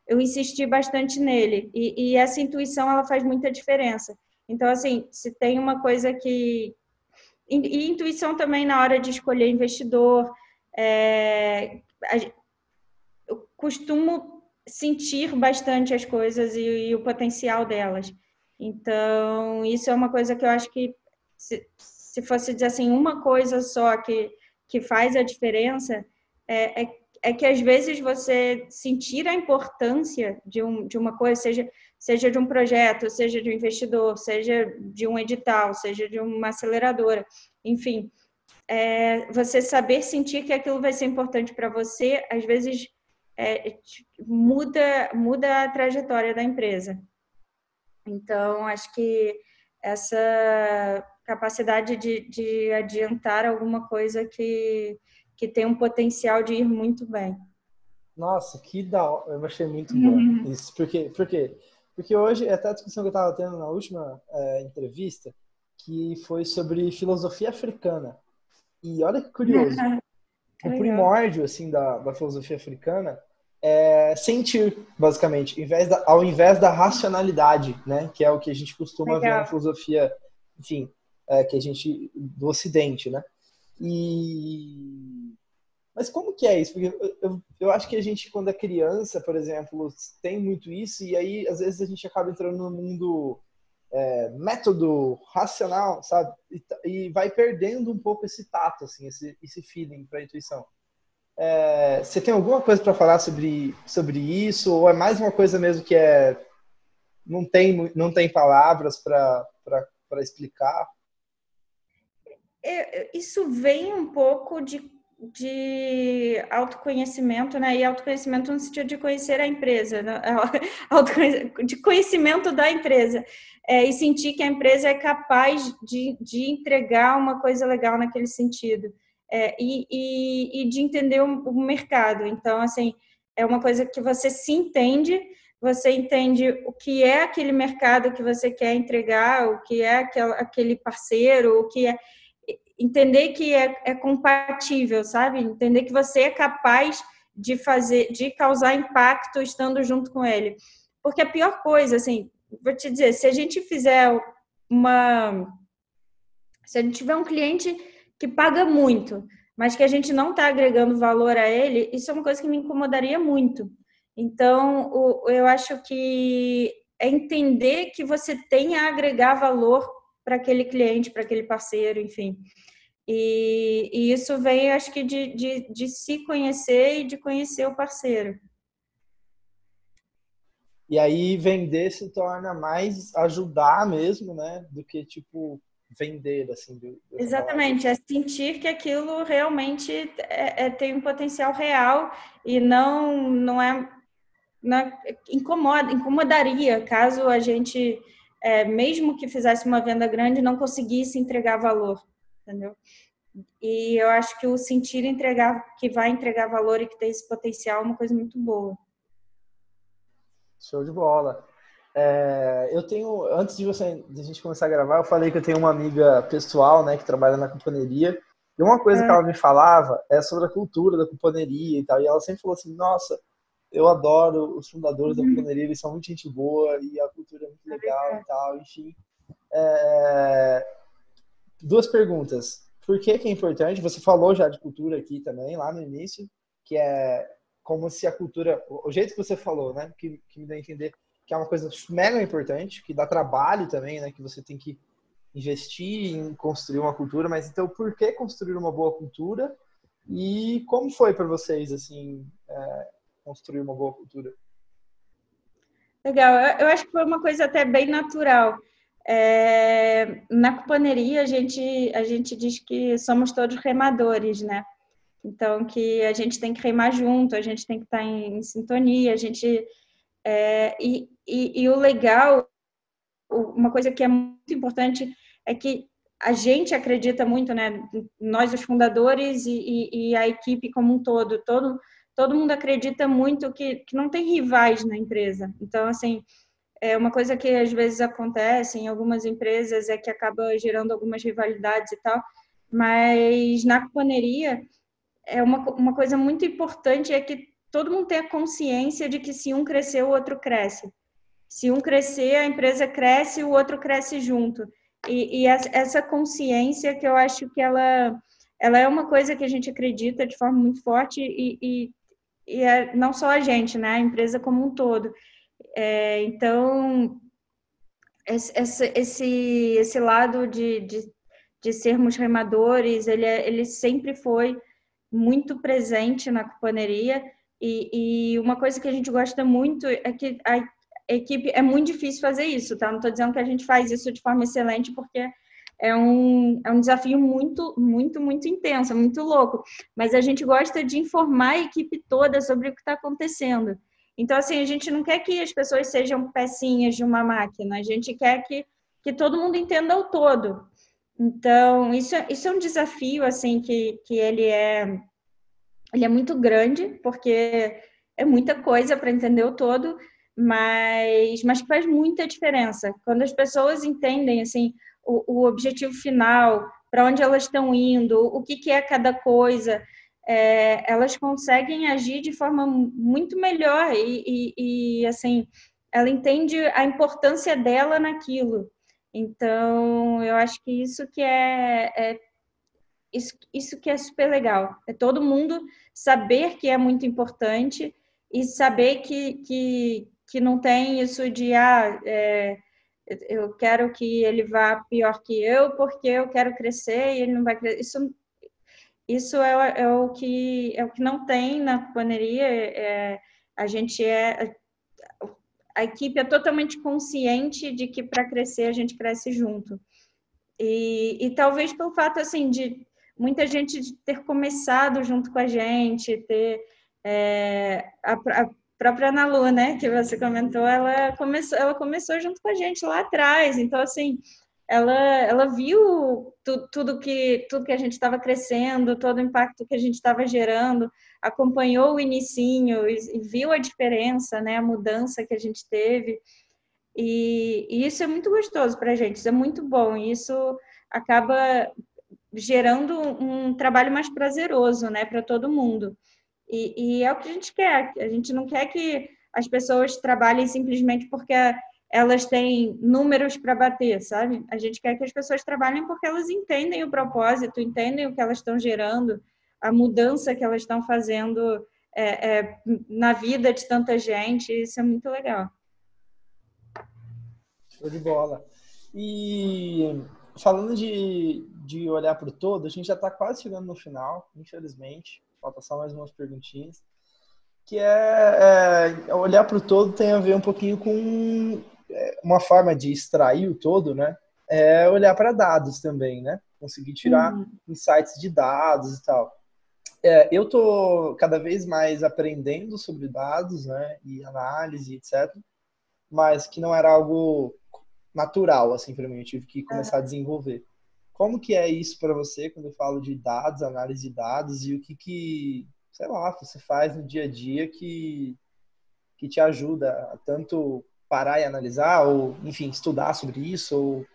eu insisti bastante nele. E, e, essa intuição, ela faz muita diferença. Então, assim, se tem uma coisa que... E, e intuição também na hora de escolher investidor. É... Costumo sentir bastante as coisas e, e, o potencial delas. Então, isso é uma coisa que eu acho que, se, se fosse dizer assim, uma coisa só que, que faz a diferença, é, é é que às vezes você sentir a importância de, um, de uma coisa, seja, seja de um projeto, seja de um investidor, seja de um edital, seja de uma aceleradora, enfim, é, você saber sentir que aquilo vai ser importante para você, às vezes é, muda, muda a trajetória da empresa. Então, acho que essa capacidade de, de adiantar alguma coisa que que tem um potencial de ir muito bem. Nossa, que da hora. Eu achei muito bom uhum. isso. Por quê? Por quê? Porque hoje, até a discussão que eu estava tendo na última é, entrevista, que foi sobre filosofia africana. E olha que curioso. o primórdio, assim, da, da filosofia africana é sentir, basicamente, ao invés, da, ao invés da racionalidade, né? Que é o que a gente costuma Legal. ver na filosofia, enfim, é, que a gente, do ocidente, né? E mas como que é isso? Porque eu, eu, eu, acho que a gente, quando é criança, por exemplo, tem muito isso, e aí às vezes a gente acaba entrando no mundo é, método racional, sabe? E, e, vai perdendo um pouco esse tato, assim, esse, esse feeling para a intuição. É, você tem alguma coisa para falar sobre, sobre isso? Ou é mais uma coisa mesmo que é não tem, não tem palavras para explicar? É, isso vem um pouco de, de autoconhecimento, né? E autoconhecimento no sentido de conhecer a empresa, né? de conhecimento da empresa. É, e sentir que a empresa é capaz de, de entregar uma coisa legal naquele sentido. É, e, e, e, de entender o, o mercado. Então, assim, é uma coisa que você se entende, você entende o que é aquele mercado que você quer entregar, o que é aquele parceiro, o que é entender que é, é compatível, sabe? Entender que você é capaz de fazer, de causar impacto estando junto com ele. Porque a pior coisa, assim, vou te dizer, se a gente fizer uma. Se a gente tiver um cliente que paga muito, mas que a gente não está agregando valor a ele, isso é uma coisa que me incomodaria muito. Então, eu acho que é entender que você tem a agregar valor para aquele cliente, para aquele parceiro, enfim. E, e, isso vem, acho que, de, de, de se conhecer e de conhecer o parceiro. E aí vender se torna mais ajudar mesmo, né? Do que tipo vender, assim. Exatamente, é sentir que aquilo realmente é, é, tem um potencial real e não não é, não é incomoda, incomodaria caso a gente é, mesmo que fizesse uma venda grande, não conseguisse entregar valor, entendeu? E eu acho que o sentir entregar, que vai entregar valor e que tem esse potencial é uma coisa muito boa. Show de bola. É, eu tenho, antes de você, de a gente começar a gravar, eu falei que eu tenho uma amiga pessoal, né, que trabalha na companhia. E uma coisa é. que ela me falava é sobre a cultura da companhia e tal. E ela sempre falou assim: Nossa, eu adoro os fundadores uhum. da Pioneira, eles são muito gente boa e a cultura é muito legal e tal, enfim. É... Duas perguntas. Por que, que é importante? Você falou já de cultura aqui também, lá no início, que é como se a cultura, o jeito que você falou, né, que, que me dá a entender que é uma coisa mega importante, que dá trabalho também, né, que você tem que investir em construir uma cultura, mas então por que construir uma boa cultura? E como foi para vocês, assim, é, construir uma boa cultura. Legal, eu acho que foi uma coisa até bem natural. É, na cuponeria, a gente, a gente diz que somos todos remadores, né? Então, que a gente tem que remar junto, a gente tem que estar em, em sintonia, a gente... É, e, e, e o legal, uma coisa que é muito importante é que a gente acredita muito, né? Nós, os fundadores e, e, e, a equipe como um todo, todo todo mundo acredita muito que, que não tem rivais na empresa. Então, assim, é uma coisa que às vezes acontece em algumas empresas é que acaba gerando algumas rivalidades e tal, mas na cuponeria é uma, uma coisa muito importante é que todo mundo tenha consciência de que se um crescer, o outro cresce. Se um crescer, a empresa cresce, o outro cresce junto. E, e essa consciência que eu acho que ela, ela é uma coisa que a gente acredita de forma muito forte e, e, e é não só a gente, né? A empresa como um todo. É, então, esse, esse, esse lado de, de, de sermos remadores, ele, é, ele sempre foi muito presente na cuponeria e, e, uma coisa que a gente gosta muito é que a equipe é muito difícil fazer isso, tá? Não estou dizendo que a gente faz isso de forma excelente, porque é um, é um desafio muito, muito, muito intenso, muito louco. Mas a gente gosta de informar a equipe toda sobre o que está acontecendo. Então, assim, a gente não quer que as pessoas sejam pecinhas de uma máquina, a gente quer que, que todo mundo entenda o todo. Então, isso, isso é um desafio, assim, que, que ele é ele é muito grande, porque é muita coisa para entender o todo, mas, mas faz muita diferença. Quando as pessoas entendem, assim, o, o objetivo final, para onde elas estão indo, o que, que é cada coisa, é, elas conseguem agir de forma muito melhor e, e, e, assim ela entende a importância dela naquilo. Então eu acho que isso que é, é isso, isso que é super legal. É todo mundo saber que é muito importante e saber que, que, que não tem isso de ah, é, eu quero que ele vá pior que eu porque eu quero crescer e ele não vai crescer isso isso é, é, o que é o que não tem na paneria. É, a gente é a equipe é totalmente consciente de que para crescer a gente cresce junto. E, e talvez pelo fato assim de muita gente ter começado junto com a gente, ter é, a, a, própria Ana Lu, né, que você comentou, ela começou, ela começou junto com a gente lá atrás. Então assim, ela, ela viu tu, tudo que tudo que a gente estava crescendo, todo o impacto que a gente estava gerando, acompanhou o inicinho e, e, viu a diferença, né, a mudança que a gente teve. E, e isso é muito gostoso para a gente, isso é muito bom. Isso acaba gerando um trabalho mais prazeroso, né, para todo mundo. E, e é o que a gente quer. A gente não quer que as pessoas trabalhem simplesmente porque elas têm números para bater, sabe? A gente quer que as pessoas trabalhem porque elas entendem o propósito, entendem o que elas estão gerando, a mudança que elas estão fazendo é, é, na vida de tanta gente. Isso é muito legal. Show de bola. E falando de, de olhar para o todo, a gente já está quase chegando no final, infelizmente. Falta só mais umas perguntinhas que é, é olhar para o todo tem a ver um pouquinho com é, uma forma de extrair o todo, né? É olhar para dados também, né? Conseguir tirar uhum. insights de dados e tal. É, eu tô cada vez mais aprendendo sobre dados, né? E análise, etc. Mas que não era algo natural, assim, para mim. Eu tive que começar a desenvolver. Como que é isso para você quando eu falo de dados, análise de dados e o que que, sei lá, você faz no dia a dia que que te ajuda a tanto parar e analisar, ou, enfim, estudar sobre isso? Ou...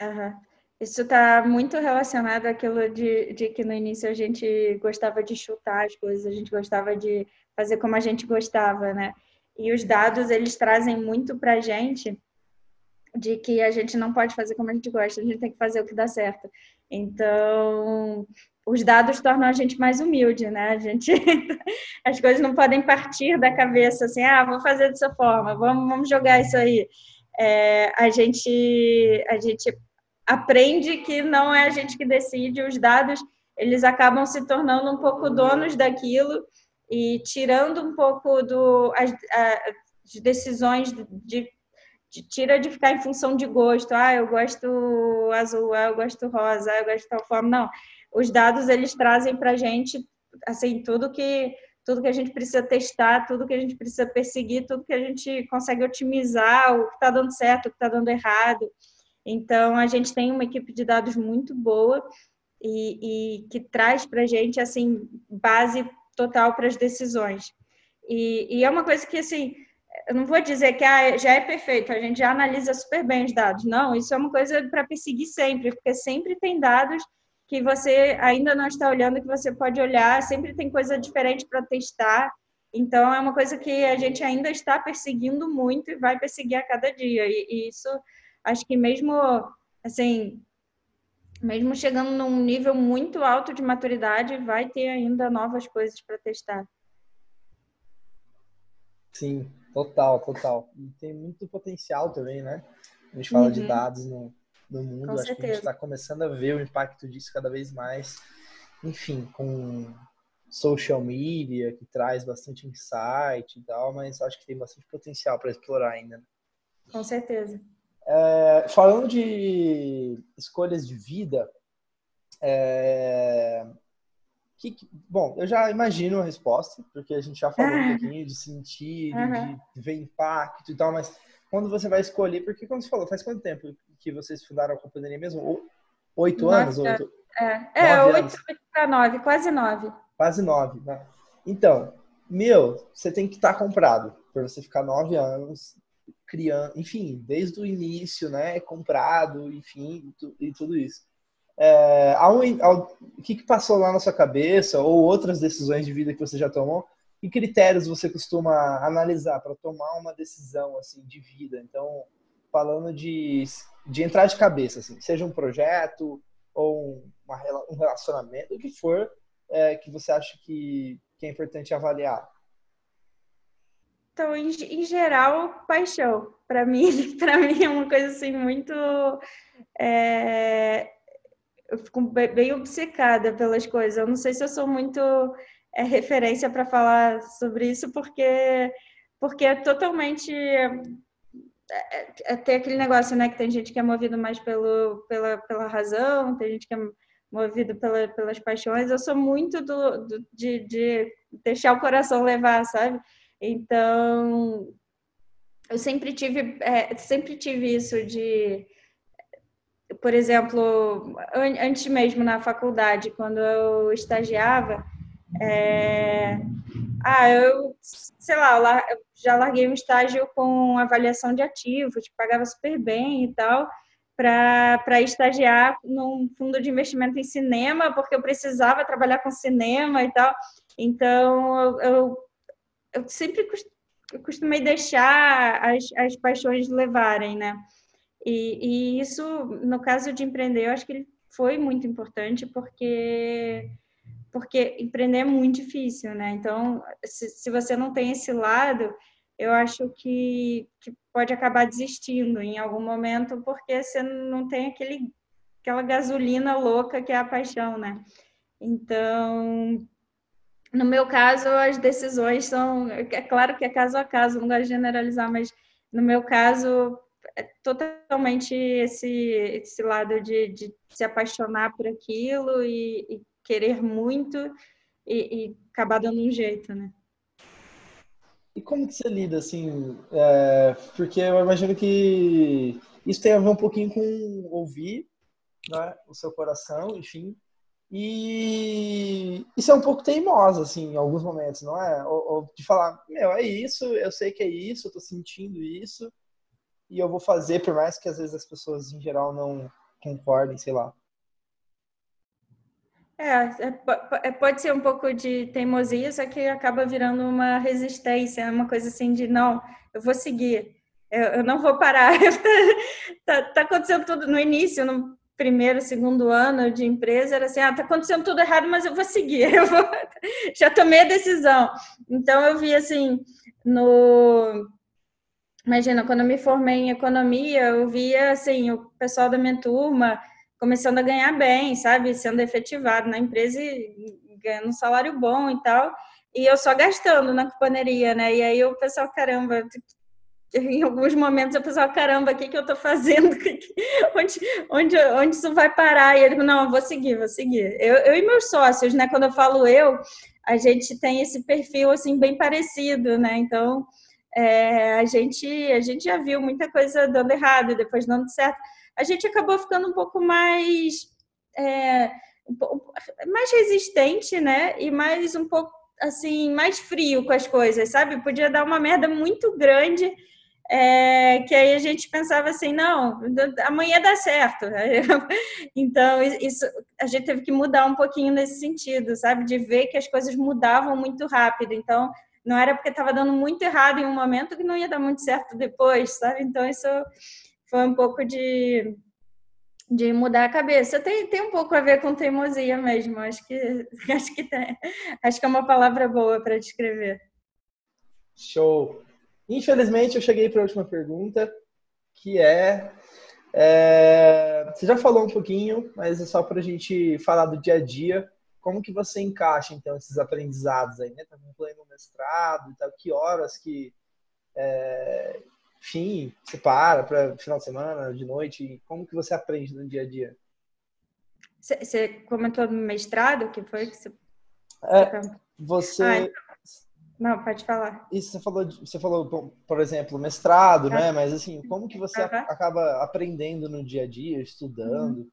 Uhum. Isso está muito relacionado àquilo de, de que no início a gente gostava de chutar as coisas, a gente gostava de fazer como a gente gostava, né? E os dados, eles trazem muito para a gente de que a gente não pode fazer como a gente gosta, a gente tem que fazer o que dá certo. Então, os dados tornam a gente mais humilde, né? A gente, as coisas não podem partir da cabeça assim, ah, vou fazer dessa forma, vamos, vamos jogar isso aí. É, a gente, a gente aprende que não é a gente que decide, os dados eles acabam se tornando um pouco donos daquilo e tirando um pouco do as, as decisões de, tira de ficar em função de gosto. Ah, eu gosto azul, ah, eu gosto rosa, ah, eu gosto de tal forma. Não, os dados eles trazem para a gente assim tudo que tudo que a gente precisa testar, tudo que a gente precisa perseguir, tudo que a gente consegue otimizar, o que está dando certo, o que está dando errado. Então a gente tem uma equipe de dados muito boa e, e que traz para a gente assim base total para as decisões. E, e, é uma coisa que assim eu não vou dizer que ah, já é perfeito, a gente já analisa super bem os dados. Não, isso é uma coisa para perseguir sempre, porque sempre tem dados que você ainda não está olhando, que você pode olhar, sempre tem coisa diferente para testar. Então, é uma coisa que a gente ainda está perseguindo muito e vai perseguir a cada dia. E, e isso, acho que mesmo, assim, mesmo chegando num nível muito alto de maturidade, vai ter ainda novas coisas para testar. Sim, total, total. E tem muito potencial também, né? A gente fala uhum. de dados no, no mundo, com acho certeza. que a gente está começando a ver o impacto disso cada vez mais. Enfim, com social media, que traz bastante insight e tal, mas acho que tem bastante potencial para explorar ainda. Né? Com certeza. É, falando de escolhas de vida, é, que, bom, eu já imagino a resposta, porque a gente já falou um pouquinho de sentir, uhum. de ver impacto e tal, mas quando você vai escolher, porque como você falou, faz quanto tempo que vocês fundaram a companhia mesmo? Oito anos? Oito, é, é oito para nove, quase nove. Quase nove, né? Então, meu, você tem que estar tá comprado para você ficar nove anos criando, enfim, desde o início, né, comprado, enfim, e tudo isso. É, ao, ao, o que, que passou lá na sua cabeça ou outras decisões de vida que você já tomou? Que critérios você costuma analisar para tomar uma decisão assim de vida? Então, falando de, de entrar de cabeça, assim, seja um projeto ou uma, um relacionamento, o que for é, que você acha que, que é importante avaliar? Então, em, em geral, paixão. Para mim, para mim é uma coisa assim muito. É, eu fico bem obcecada pelas coisas. Eu não sei se eu sou muito é, referência para falar sobre isso, porque porque é totalmente é, é, é, tem aquele negócio, né, que tem gente que é movido mais pelo, pela, pela razão, tem gente que é movido pela, pelas paixões. Eu sou muito do, do de, de deixar o coração levar, sabe? Então, eu sempre tive, é, sempre tive isso de, por exemplo, antes mesmo na faculdade, quando eu estagiava, é, ah, eu, sei lá, eu já larguei um estágio com avaliação de ativos, pagava super bem e tal, para estagiar num fundo de investimento em cinema, porque eu precisava trabalhar com cinema e tal. Então, eu, eu sempre costumei deixar as, as paixões levarem, né? E, e, isso, no caso de empreender, eu acho que foi muito importante porque porque empreender é muito difícil, né? Então, se, se você não tem esse lado, eu acho que, que pode acabar desistindo em algum momento porque você não tem aquele aquela gasolina louca que é a paixão, né? Então, no meu caso, as decisões são. É claro que é caso a caso, não gosto de generalizar, mas no meu caso, totalmente esse, esse lado de, de se apaixonar por aquilo e, e querer muito e, e, acabar dando um jeito, né? E como que você lida, assim? É, porque eu imagino que isso tem a ver um pouquinho com ouvir né, o seu coração, enfim, e isso é um pouco teimosa, assim, em alguns momentos, não é? Ou, ou, de falar, meu, é isso, eu sei que é isso, eu tô sentindo isso, e eu vou fazer, por mais que às vezes as pessoas em geral não concordem, sei lá. É, é, é pode ser um pouco de teimosia, só que acaba virando uma resistência, uma coisa assim de, não, eu vou seguir, eu, eu não vou parar. tá, tá, acontecendo tudo no início, não primeiro, segundo ano de empresa era assim, ah, tá acontecendo tudo errado, mas eu vou seguir, eu vou... já tomei a decisão. Então eu vi assim no imagina, quando eu me formei em economia, eu via assim o pessoal da minha turma começando a ganhar bem, sabe, sendo efetivado na empresa e ganhando um salário bom e tal. E eu só gastando na cuponeria, né? E aí o pessoal, caramba, em alguns momentos eu pensava, caramba, o que, que eu estou fazendo? onde, onde, onde isso vai parar? E ele, não, vou seguir, vou seguir. Eu, eu e meus sócios, né? Quando eu falo eu, a gente tem esse perfil, assim, bem parecido, né? Então, é, a, gente, a gente já viu muita coisa dando errado e depois dando certo. A gente acabou ficando um pouco mais... É, mais resistente, né? E mais um pouco assim mais frio com as coisas, sabe? Podia dar uma merda muito grande é, que aí a gente pensava assim, não, amanhã dá certo. Então, isso a gente teve que mudar um pouquinho nesse sentido, sabe? De ver que as coisas mudavam muito rápido. Então, não era porque estava dando muito errado em um momento que não ia dar muito certo depois, sabe? Então, isso foi um pouco de, de mudar a cabeça. Tem, tem um pouco a ver com teimosia mesmo. Acho que, acho que, tem, acho que é uma palavra boa para descrever. Show! Infelizmente, eu cheguei para a última pergunta, que é, é, Você já falou um pouquinho, mas é só para a gente falar do dia a dia. Como que você encaixa, então, esses aprendizados aí, né? Tá concluindo mestrado e tal. Que horas que... É, enfim, você para para final de semana, de noite? Como que você aprende no dia a dia? Você comentou no mestrado, que foi que você... É, você... Ah, então não, pode falar. Isso você falou, você falou, por exemplo, mestrado, né? Mas assim, como que você acaba aprendendo no dia a dia, estudando? Uhum.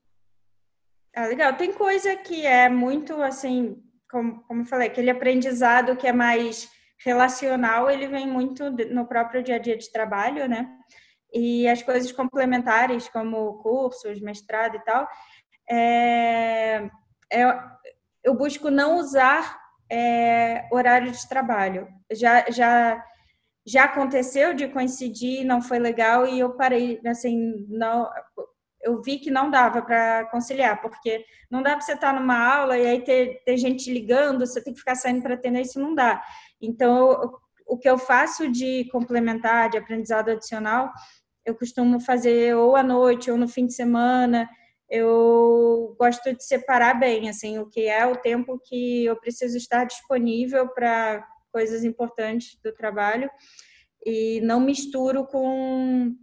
Ah, legal. Tem coisa que é muito assim, como, como falei, aquele aprendizado que é mais relacional, ele vem muito no próprio dia a dia de trabalho, né? E as coisas complementares, como cursos, mestrado e tal, é, é, eu busco não usar é, horário de trabalho. Já, já, já aconteceu de coincidir, não foi legal e eu parei, assim, não, eu vi que não dava para conciliar, porque não dá para você estar numa aula e aí ter, ter gente ligando, você tem que ficar saindo para atender, isso não dá. Então, o que eu faço de complementar, de aprendizado adicional, eu costumo fazer ou à noite ou no fim de semana, eu gosto de separar bem, assim, o que é o tempo que eu preciso estar disponível para coisas importantes do trabalho e não misturo com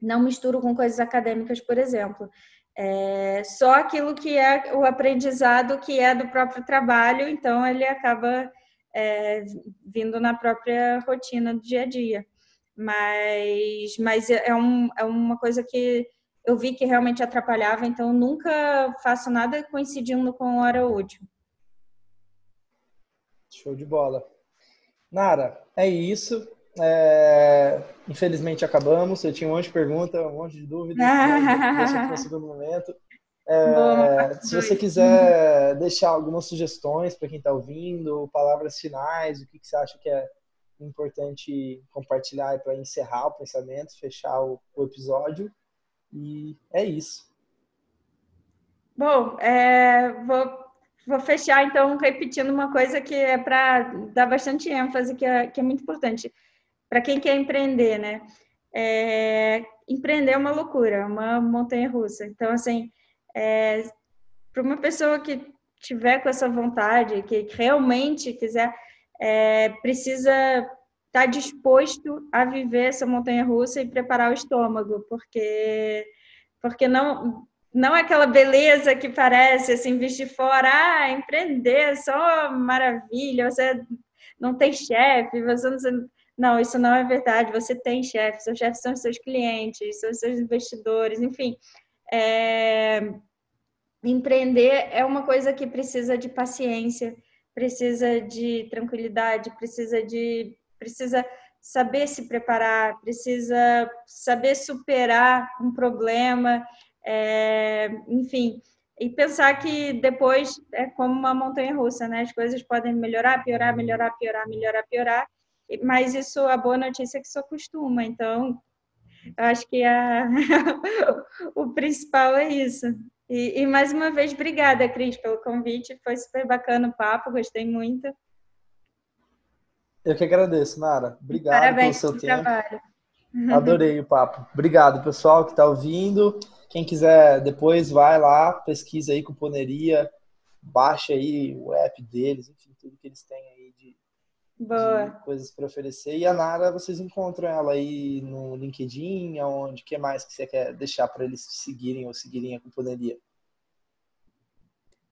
não misturo com coisas acadêmicas, por exemplo. É só aquilo que é o aprendizado que é do próprio trabalho, então ele acaba é, vindo na própria rotina do dia a dia. Mas, mas é, um, é uma coisa que eu vi que realmente atrapalhava, então nunca faço nada coincidindo com hora útil. Show de bola. Nara, é isso. É... Infelizmente acabamos. Eu tinha um monte de perguntas, um monte de dúvidas. Deixa para o segundo momento. É... se você quiser deixar algumas sugestões para quem está ouvindo, palavras finais, o que, que, você acha que é importante compartilhar para encerrar o pensamento, fechar o, o episódio, e é isso. Bom, é, vou, vou fechar então repetindo uma coisa que é para dar bastante ênfase, que é, que é muito importante para quem quer empreender, né? É, empreender é uma loucura, uma montanha russa. Então, assim, é, para uma pessoa que tiver com essa vontade, que realmente quiser, é, precisa estar tá disposto a viver essa montanha russa e preparar o estômago, porque porque não não é aquela beleza que parece assim de fora, ah, empreender é só maravilha, você não tem chefe, você não não, isso não é verdade. Você tem chefe, seus chefes são seus clientes, são seus investidores, enfim. É... Empreender é uma coisa que precisa de paciência, precisa de tranquilidade, precisa de precisa saber se preparar, precisa saber superar um problema, é, enfim, e pensar que depois é como uma montanha russa, né? As coisas podem melhorar, piorar, melhorar, piorar, melhorar, piorar, mas isso, a boa notícia é que isso acostuma, então eu acho que a, o principal é isso. E, e, mais uma vez, obrigada, Cris, pelo convite. Foi super bacana o papo, gostei muito. Eu que agradeço, Nara. Obrigado Parabéns pelo seu tempo. Trabalho. Adorei o papo. Obrigado, pessoal que está ouvindo. Quem quiser depois vai lá, pesquisa aí Cuponeria, baixa aí o app deles, enfim, tudo que eles têm aí de coisas para oferecer. E a Nara, vocês encontram ela aí no LinkedIn, aonde, que mais que você quer deixar para eles seguirem ou seguirem a Cuponeria?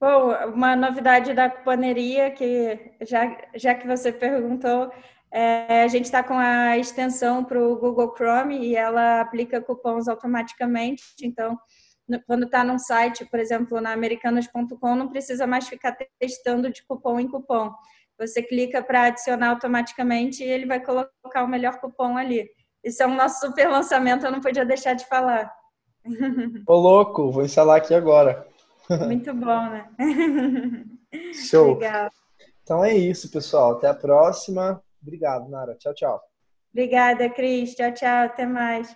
Bom, uma novidade da cuponeria, que já, já que você perguntou, é, a gente está com a extensão para o Google Chrome e ela aplica cupons automaticamente. Então, no, quando está num site, por exemplo, na americanas.com, não precisa mais ficar testando de cupom em cupom. Você clica para adicionar automaticamente e ele vai colocar o melhor cupom ali. Isso é um nosso super lançamento, eu não podia deixar de falar. Ô, louco, vou instalar aqui agora. Muito bom, né? Show. Legal. Então é isso, pessoal. Até a próxima. Obrigado, Nara. Tchau, tchau. Obrigada, Cris. Tchau, tchau. Até mais.